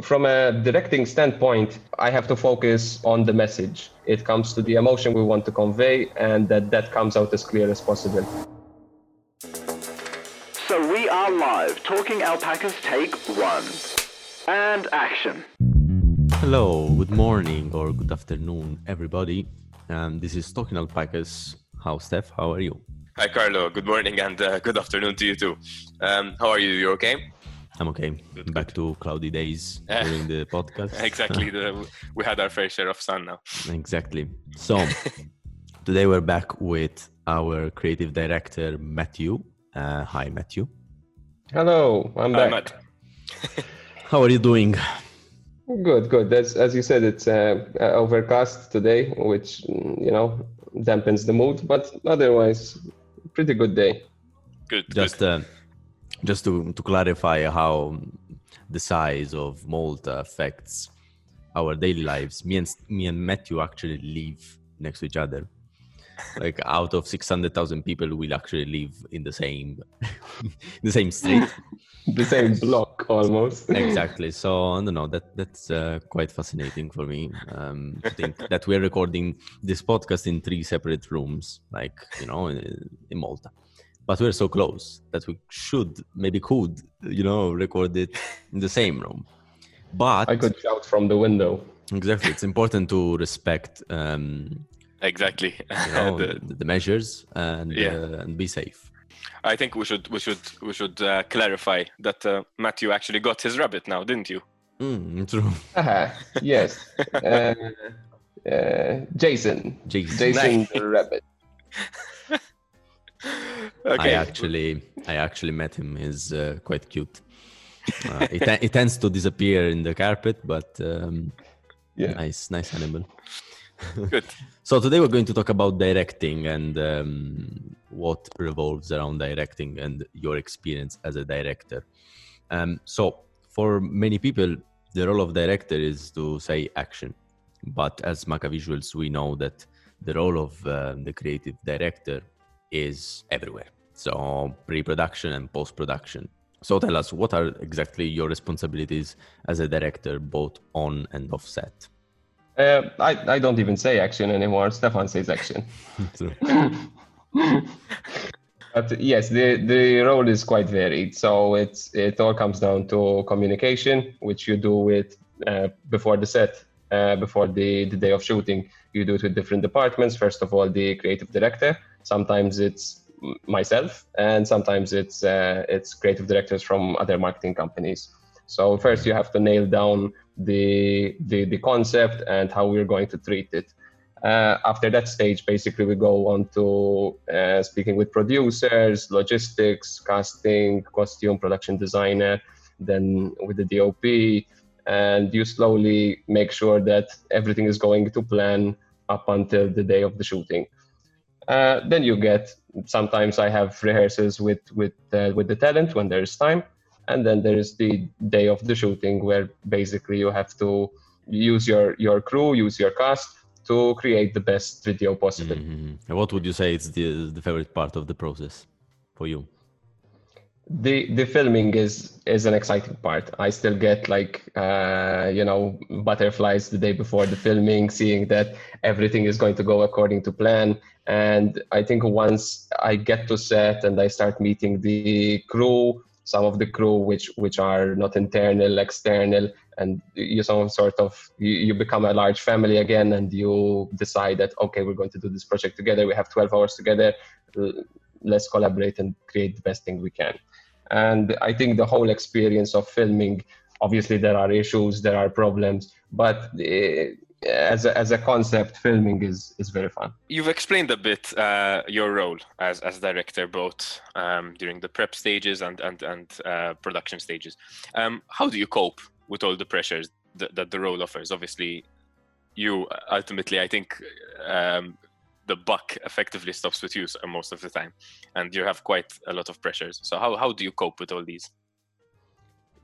From a directing standpoint, I have to focus on the message. It comes to the emotion we want to convey, and that that comes out as clear as possible. So we are live, talking alpacas take one. And action. Hello, good morning or good afternoon, everybody. Um, this is Talking Alpacas. How, Steph? How are you? Hi, Carlo. Good morning and uh, good afternoon to you too. Um, how are you? You okay? I'm okay. Good, Back to cloudy days during the podcast. exactly. The, we had our fair share of sun now. exactly. So today we're back with our creative director Matthew. Uh, hi, Matthew. Hello, I'm Hi, back. Matt. How are you doing? Good, good. That's as you said, it's uh, uh, overcast today, which you know dampens the mood, but otherwise, pretty good day. Good. Just good. uh, just to, to clarify how the size of Malta affects our daily lives. Me and me and Matthew actually live next to each other. Like out of six hundred thousand people, we'll actually live in the same the same street. The same block almost. exactly. So I don't know. That that's uh, quite fascinating for me. Um, to think that we're recording this podcast in three separate rooms, like you know, in, in Malta. But we're so close that we should, maybe could, you know, record it in the same room. But I could shout from the window. exactly, it's important to respect, um, exactly. you know, The- the, the measures and Yeah. uh, and be safe. I think we should we should we should uh, clarify that uh, Matthew actually got his rabbit now, didn't you? Mm, true. Aha, yes. Uh, uh, Jason. Jason. Jason the rabbit. Okay. I actually, I actually met him. He's uh, quite cute. Uh, it, it tends to disappear in the carpet, but um, Yeah. nice, nice animal. Good. So today we're going to talk about directing and um, what revolves around directing and your experience as a director. Um, so for many people, the role of director is to say action, but as Maca Visuals, we know that the role of uh, the creative director is everywhere. So pre-production and post-production. So tell us, what are exactly your responsibilities as a director, both on and off set? Uh, I, I don't even say action anymore. Stefan says action. But yes, the, the role is quite varied. So it's it all comes down to communication, which you do with uh, before the set, uh, before the, the day of shooting. You do it with different departments. First of all, the creative director. Sometimes it's myself, and sometimes it's uh, it's creative directors from other marketing companies. So first, you have to nail down the the, the concept and how we're going to treat it. Uh, after that stage, basically, we go on to uh, speaking with producers, logistics, casting, costume, production designer, then with the DOP, and you slowly make sure that everything is going to plan up until the day of the shooting. Uh, then you get sometimes I have rehearsals with with uh, with the talent when there is time, and then there is the day of the shooting where basically you have to use your your crew, use your cast to create the best video possible. Mhm. What would you say is the the favorite part of the process for you? The the filming is is an exciting part. I still get like uh you know butterflies the day before the filming seeing that everything is going to go according to plan. And i think once i get to set and i start meeting the crew some of the crew which which are not internal external and you some sort of you, you become a large family again and you decide that okay we're going to do this project together. We have 12 hours together. Let's collaborate and create the best thing we can and i think the whole experience of filming obviously there are issues there are problems but uh, as a, as a concept filming is is very fun You've explained a bit uh, your role as as director, both um, during the prep stages and and and uh, production stages. Um, how do you cope with all the pressures that, that the role offers? Obviously, you ultimately, I think, um, the buck effectively stops with you most of the time, and you have quite a lot of pressures. So how how do you cope with all these?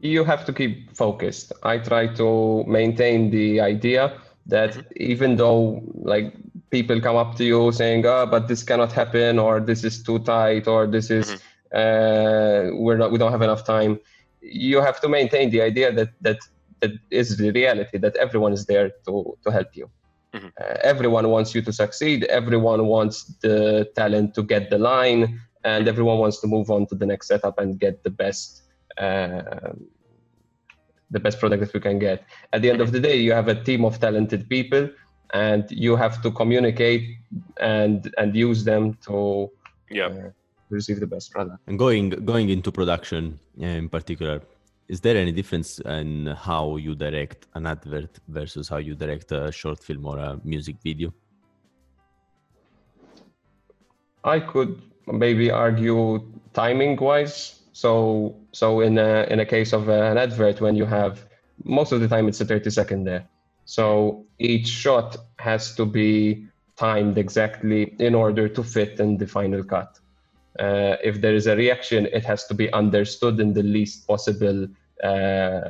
you have to keep focused i try to maintain the idea that mm-hmm. even though like people come up to you saying oh but this cannot happen or this is too tight or this is mm-hmm. uh, we're not we don't have enough time you have to maintain the idea that that that is the reality that everyone is there to to help you. Mhm. Uh, everyone wants you to succeed. Everyone wants the talent to get the line, and everyone wants to move on to the next setup and get the best. Uh, the best product that we can get. At the end of the day, you have a team of talented people, and you have to communicate and and use them to Yeah. uh, receive the best product. And going going into production uh, in particular, is there any difference in how you direct an advert versus how you direct a short film or a music video? I could maybe argue timing wise. So so in a in a case of uh, an advert when you have most of the time it's a 30 second there. So each shot has to be timed exactly in order to fit in the final cut. Uh, if there is a reaction, it has to be understood in the least possible uh,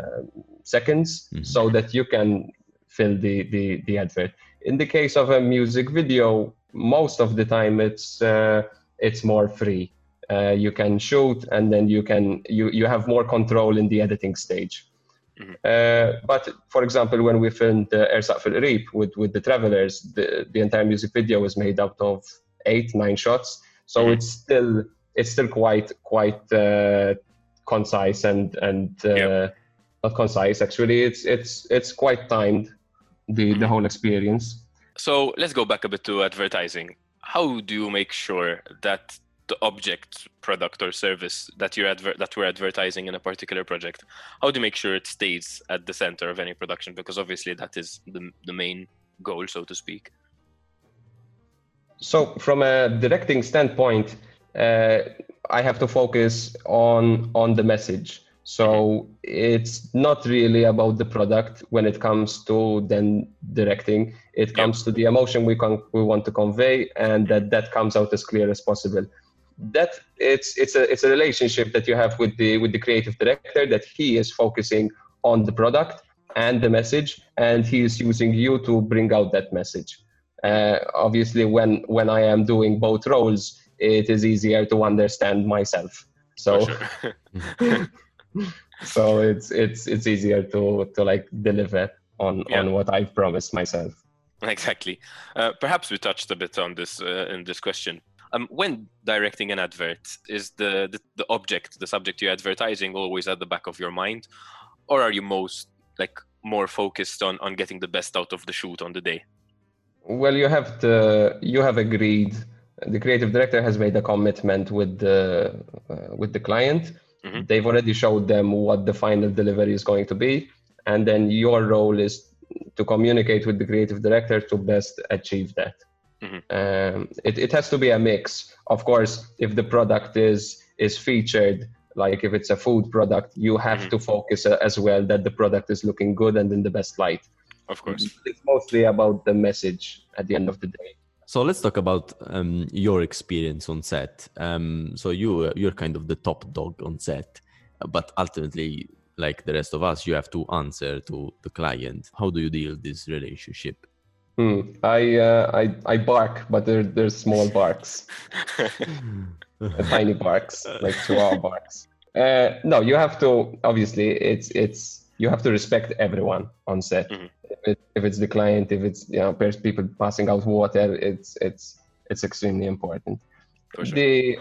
seconds Mhm. so that you can fill the, the, the advert. In the case of a music video, most of the time it's uh, it's more free. Uh, you can shoot and then you can you you have more control in the editing stage. Mhm. Uh, but for example, when we filmed uh, Ersat Reap with with the Travelers, the the entire music video was made out of eight nine shots. So Mhm. it's still it's still quite quite uh, concise and and uh, Yep. not concise actually. It's it's it's quite timed the the whole experience. So let's go back a bit to advertising. How do you make sure that the object, product, or service that you're adver- that we're advertising in a particular project, how do you make sure it stays at the center of any production? Because obviously that is the the main goal, so to speak. So from a directing standpoint, uh, I have to focus on on the message. So it's not really about the product when it comes to then directing. It comes to the emotion we con- we want to convey, and that that comes out as clear as possible. That it's it's a it's a relationship that you have with the with the creative director that he is focusing on the product and the message, and he is using you to bring out that message. Uh, obviously, when when I am doing both roles, it is easier to understand myself. So sure. so it's it's it's easier to to like deliver on Yeah. on what I've promised myself. Exactly. Uh, perhaps we touched a bit on this uh, in this question. Um, when directing an advert, is the, the the object, the subject you're advertising, always at the back of your mind, or are you most like more focused on on getting the best out of the shoot on the day? Well, you have to you have agreed. The creative director has made a commitment with the uh, with the client. Mhm. They've already showed them what the final delivery is going to be, and then your role is to communicate with the creative director to best achieve that. Mhm. Um, it, it has to be a mix. Of course, if the product is is featured, like if it's a food product, you have Mhm. to focus uh, as well that the product is looking good and in the best light. Of course. It's mostly about the message at the end of the day. So let's talk about um, your experience on set. Um, so you you're kind of the top dog on set, but ultimately, like the rest of us, you have to answer to the client. How do you deal this relationship? Hmm. I, uh, I I bark, but they're they're small barks, uh, tiny barks, like chihuahua barks. Uh, no, you have to. Obviously, it's it's you have to respect everyone on set. Mhm. If, it, if it's the client, if it's you know people passing out water, it's it's it's extremely important. Sure. The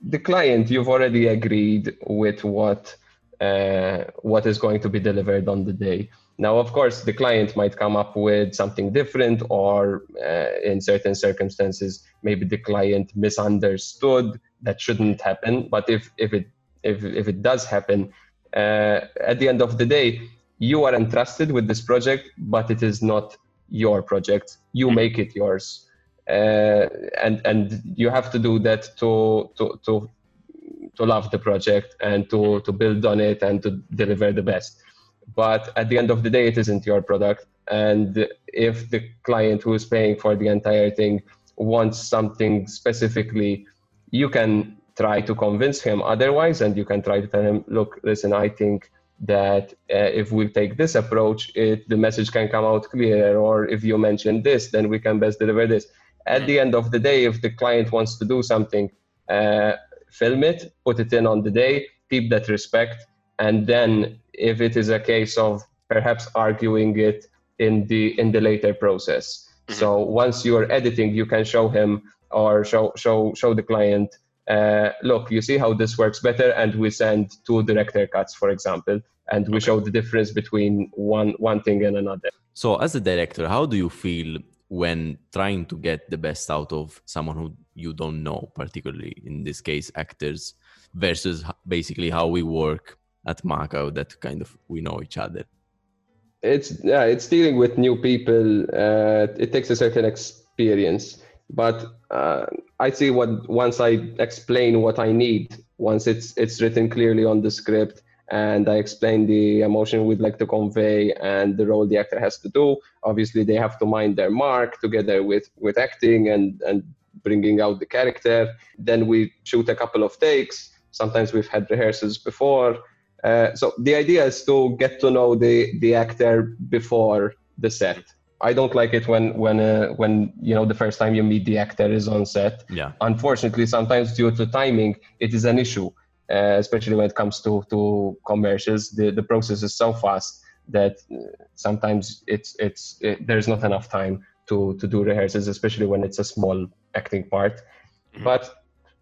the client, you've already agreed with what uh, what is going to be delivered on the day. Now, of course, the client might come up with something different, or uh, in certain circumstances, maybe the client misunderstood that shouldn't happen. But if if it if if it does happen, at the end of the day, you are entrusted with this project, but it is not your project. You Mhm. make it yours, uh, and and you have to do that to to to to love the project and to to build on it and to deliver the best but at the end of the day it isn't your product and if the client who is paying for the entire thing wants something specifically you can try to convince him otherwise and you can try to tell him look listen i think that uh, if we take this approach it the message can come out clearer or if you mention this then we can best deliver this at the end of the day if the client wants to do something uh, film it put it in on the day keep that respect and then if it is a case of perhaps arguing it in the in the later process. So once you're editing, you can show him or show show show the client, uh, look, you see how this works better, and we send two director cuts, for example, and we show the difference between one one thing and another. So, as a director, how do you feel when trying to get the best out of someone who you don't know, particularly in this case, actors, versus basically how we work at Macau that kind of we know each other? it's yeah it's dealing with new people uh, it takes a certain experience but uh, i see what once i explain what i need once it's it's written clearly on the script and i explain the emotion we'd like to convey and the role the actor has to do obviously they have to mind their mark together with with acting and and bringing out the character. Then we shoot a couple of takes. Sometimes we've had rehearsals before. Uh, so the idea is to get to know the the actor before the set. I don't like it when when uh, when you know the first time you meet the actor is on set. Yeah. Unfortunately, sometimes due to timing, it is an issue, uh, especially when it comes to to commercials. The the process is so fast that uh, sometimes it's it's it, there's not enough time to to do rehearsals, especially when it's a small acting part. But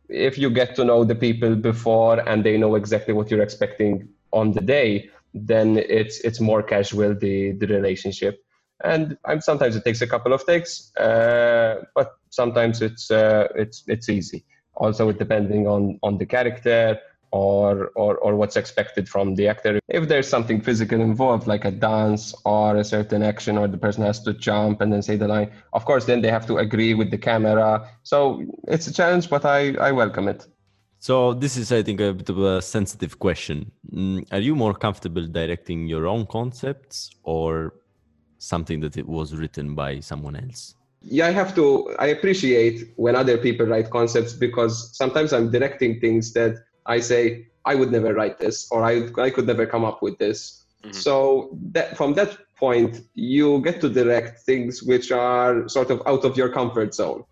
if you get to know the people before and they know exactly what you're expecting on the day, then it's it's more casual the the relationship. And I'm, sometimes it takes a couple of takes, uh, but sometimes it's uh, it's it's easy. Also, depending on on the character or, or or what's expected from the actor. If there's something physical involved, like a dance or a certain action, or the person has to jump and then say the line, of course, then they have to agree with the camera. So it's a challenge, but I I welcome it. So this is, I think, a bit of a sensitive question. Mm, Are you more comfortable directing your own concepts or something that it was written by someone else? yeah i have to i appreciate when other people write concepts because sometimes i'm directing things that i say i would never write this or i, I could never come up with this. So that from that point you get to direct things which are sort of out of your comfort zone.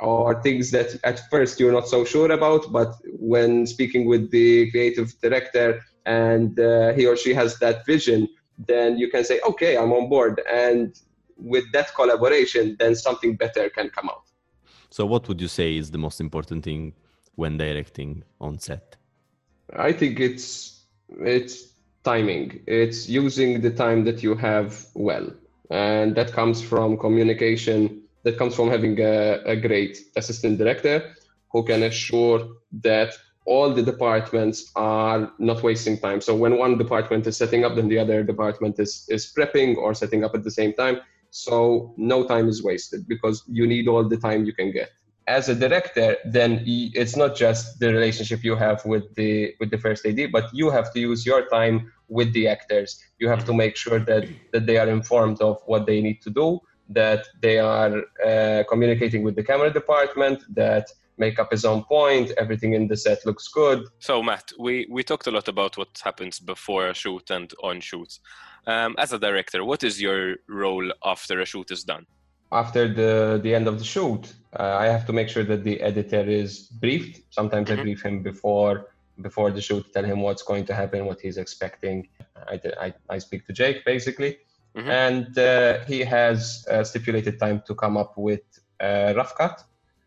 Or things that at first you're not so sure about but when speaking with the creative director and uh, he or she has that vision then you can say okay i'm on board. And with that collaboration then something better can come out. So, what would you say is the most important thing when directing on set? i think it's it's timing. It's using the time that you have well. And that comes from communication. That comes from having a, a great assistant director who can assure that all the departments are not wasting time. So when one department is setting up then the other department is is prepping or setting up at the same time. So no time is wasted because you need all the time you can get. As a director then it's not just the relationship you have with the with the first AD but you have to use your time with the actors. You have to make sure that that they are informed of what they need to do that they are uh, communicating with the camera department that makeup is on point everything in the set looks good So, Matt, we, we talked a lot about what happens before a shoot and on shoots. Um, as a director, what is your role after a shoot is done? after the the end of the shoot uh, i have to make sure that the editor is briefed sometimes i brief him before before the shoot tell him what's going to happen what he's expecting i i, I speak to jake basically Mhm. and uh, he has a stipulated time to come up with a rough cut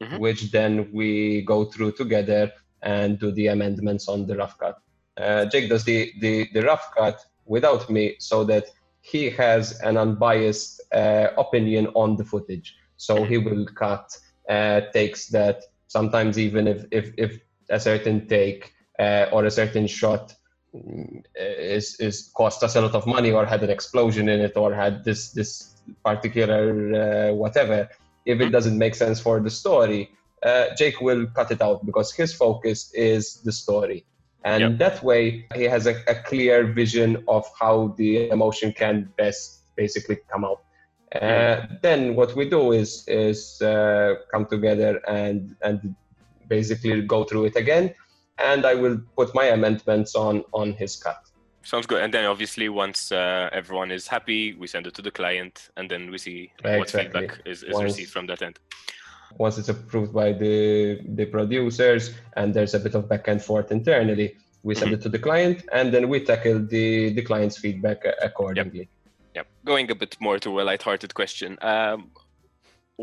Mhm. which then we go through together and do the amendments on the rough cut uh, jake does the, the the rough cut without me so that he has an unbiased uh, opinion on the footage. So he will cut uh, takes that sometimes even if if, if a certain take uh, or a certain shot mm, is is cost us a lot of money or had an explosion in it or had this this particular uh, whatever. If it doesn't make sense for the story, uh, Jake will cut it out because his focus is the story. And Yep. that way he has a, a clear vision of how the emotion can best basically come out. Uh, then what we do is is uh, come together and and basically go through it again. And i will put my amendments on on his cut Sounds good. And then, obviously, once uh, everyone is happy, we send it to the client, and then we see what feedback is, is Once- received from that end. once it's approved by the the producers and there's a bit of back and forth internally we send it to the client, and then we tackle the the client's feedback uh, accordingly. Yep. Going a bit more to a light-hearted question. Um,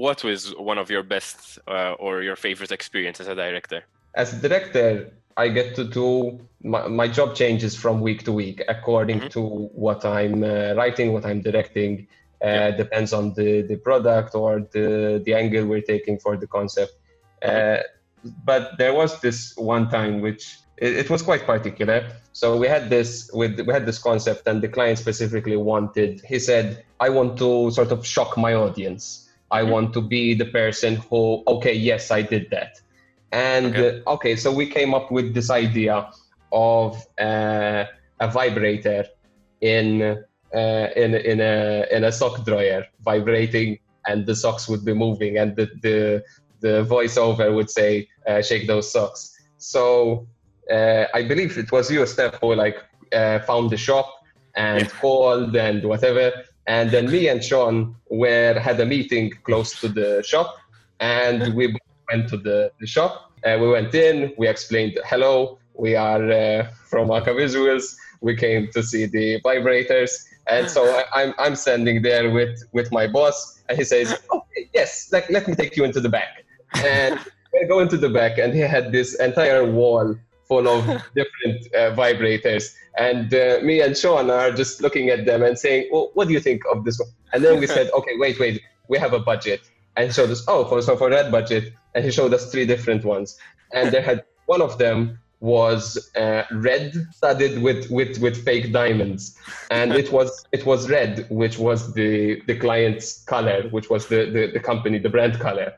what was one of your best uh, or your favorite experience as a director? As a director, I get to do my, my job changes from week to week according Mhm. to what I'm uh, writing, what I'm directing. Uh, Yeah. Depends on the, the product or the, the angle we're taking for the concept. Uh, but there was this one time which it, it was quite particular. So we had this with we had this concept, and the client specifically wanted. He said, "I want to sort of shock my audience. I Mhm. want to be the person who, okay, yes, I did that." And Okay. uh, okay, so we came up with this idea of uh, a vibrator in uh, in in a in a sock dryer vibrating, and the socks would be moving, and the the the voiceover would say, uh, "Shake those socks." So uh, I believe it was you, Steph, who like uh, found the shop and called and whatever. And then me and Sean were had a meeting close to the shop, and we went to the, the shop. Uh, we went in. We explained, "Hello, we are uh, from Aka Visuals. We came to see the vibrators." And so I, I'm I'm standing there with with my boss, and he says, "Okay, yes, like let me take you into the back." And I go into the back, and he had this entire wall full of different uh, vibrators. And uh, me and Sean are just looking at them and saying, well, what do you think of this one? And then we said, okay, wait, wait, we have a budget. And showed us, oh, for, so for red budget. And he showed us three different ones. And there had one of them was uh, red studded with, with, with fake diamonds and it was it was red which was the the client's color which was the the, the company the brand color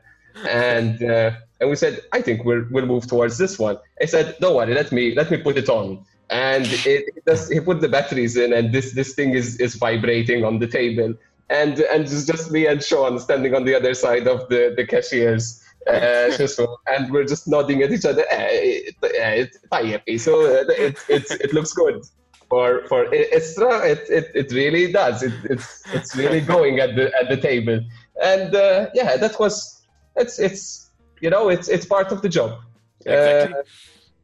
and uh, and we said i think we'll we'll move towards this one i said don't worry let me let me put it on and it, it does he put the batteries in and this this thing is is vibrating on the table and and it's just me and Sean standing on the other side of the the cashiers. Uh, and we're just nodding at each other. Eh, eh, so uh, it, it, it looks good for for Istra. It, it, it really does. It, it's it's really going at the at the table. And uh, yeah, that was it's it's you know it's it's part of the job. Exactly.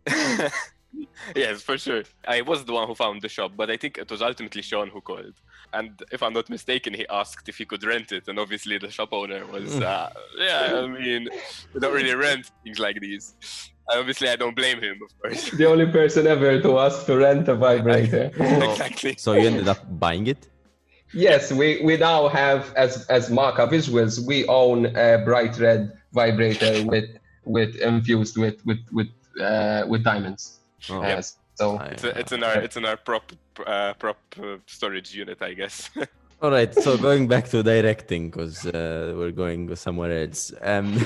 Uh, yes, for sure. I was the one who found the shop, but I think it was ultimately Sean who called. And if I'm not mistaken, he asked if he could rent it, and obviously the shop owner was, uh, yeah, I mean, we don't really rent things like these. Obviously, I don't blame him, of course. the only person ever to ask to rent a vibrator exactly. So you ended up buying it? yes we we now have as as Marka visuals we own a bright red vibrator with with infused with with with uh, with diamonds Oh, so It's, a, it's in our it's in our prop uh, prop uh, storage unit, I guess. All right, so going back to directing because uh, we're going somewhere else. Um,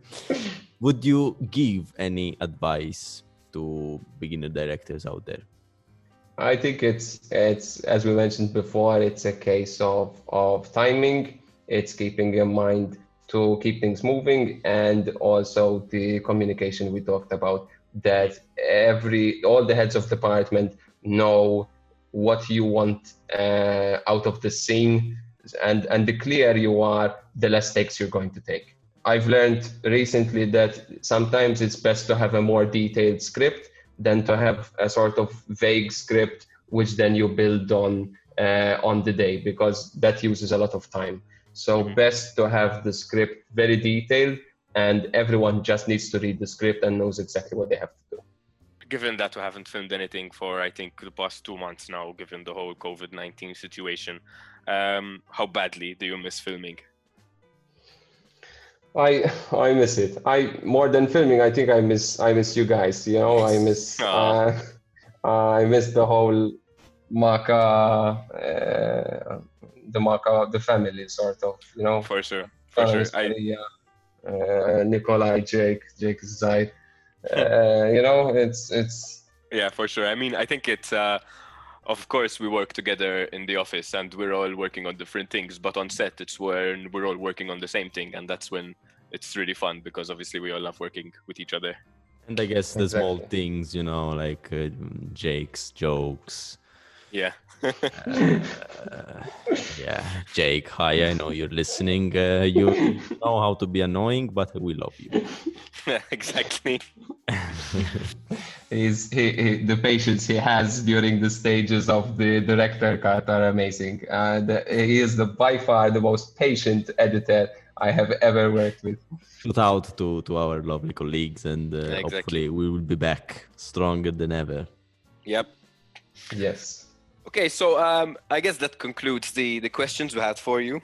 would you give any advice to beginner directors out there? I think it's it's as we mentioned before, it's a case of of timing. It's keeping in mind to keep things moving, and also the communication we talked about. That every all the heads of department know what you want uh, out of the scene, and and the clearer you are, the less takes you're going to take. I've learned recently that sometimes it's best to have a more detailed script than to have a sort of vague script which then you build on uh, on the day because that uses a lot of time so Mhm. best to have the script very detailed and everyone just needs to read the script and knows exactly what they have to do given that we haven't filmed anything for I think the past two months now, given the whole COVID nineteen situation, um, how badly do you miss filming? I I miss it. I more than filming. I think I miss I miss you guys. You know, I miss uh, I miss the whole Maka, uh, the Maka, the family sort of. You know, For sure, for sure. Clarence, I, uh, Nikolai, Jake, Jake Zai. Uh, you know, it's it's yeah, for sure. I mean, I think it's. Uh, of course, we work together in the office, and we're all working on different things. But on set, it's when we're all working on the same thing, and that's when it's really fun because obviously we all love working with each other. And I guess the small things, you know, like uh, Jake's jokes. Yeah. Uh, yeah, Jake, hi, I know you're listening. Uh, you know how to be annoying, but we love you. exactly. He's, he, he, the patience he has during the stages of the director cut are amazing. And uh, he is the by far the most patient editor I have ever worked with. Shout out to, to our lovely colleagues, and uh, Exactly. hopefully we will be back stronger than ever. Yep. Yes. Okay, so um, I guess that concludes the the questions we had for you.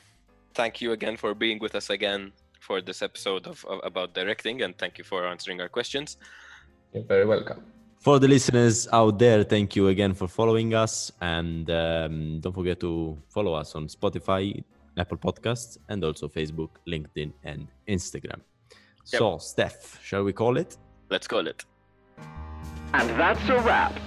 Thank you again for being with us again for this episode of, of about directing, and thank you for answering our questions. You're very welcome. For the listeners out there, thank you again for following us. And um, don't forget to follow us on Spotify, Apple Podcasts, and also Facebook, LinkedIn, and Instagram. So, Steph, shall we call it? Let's call it. And that's a wrap.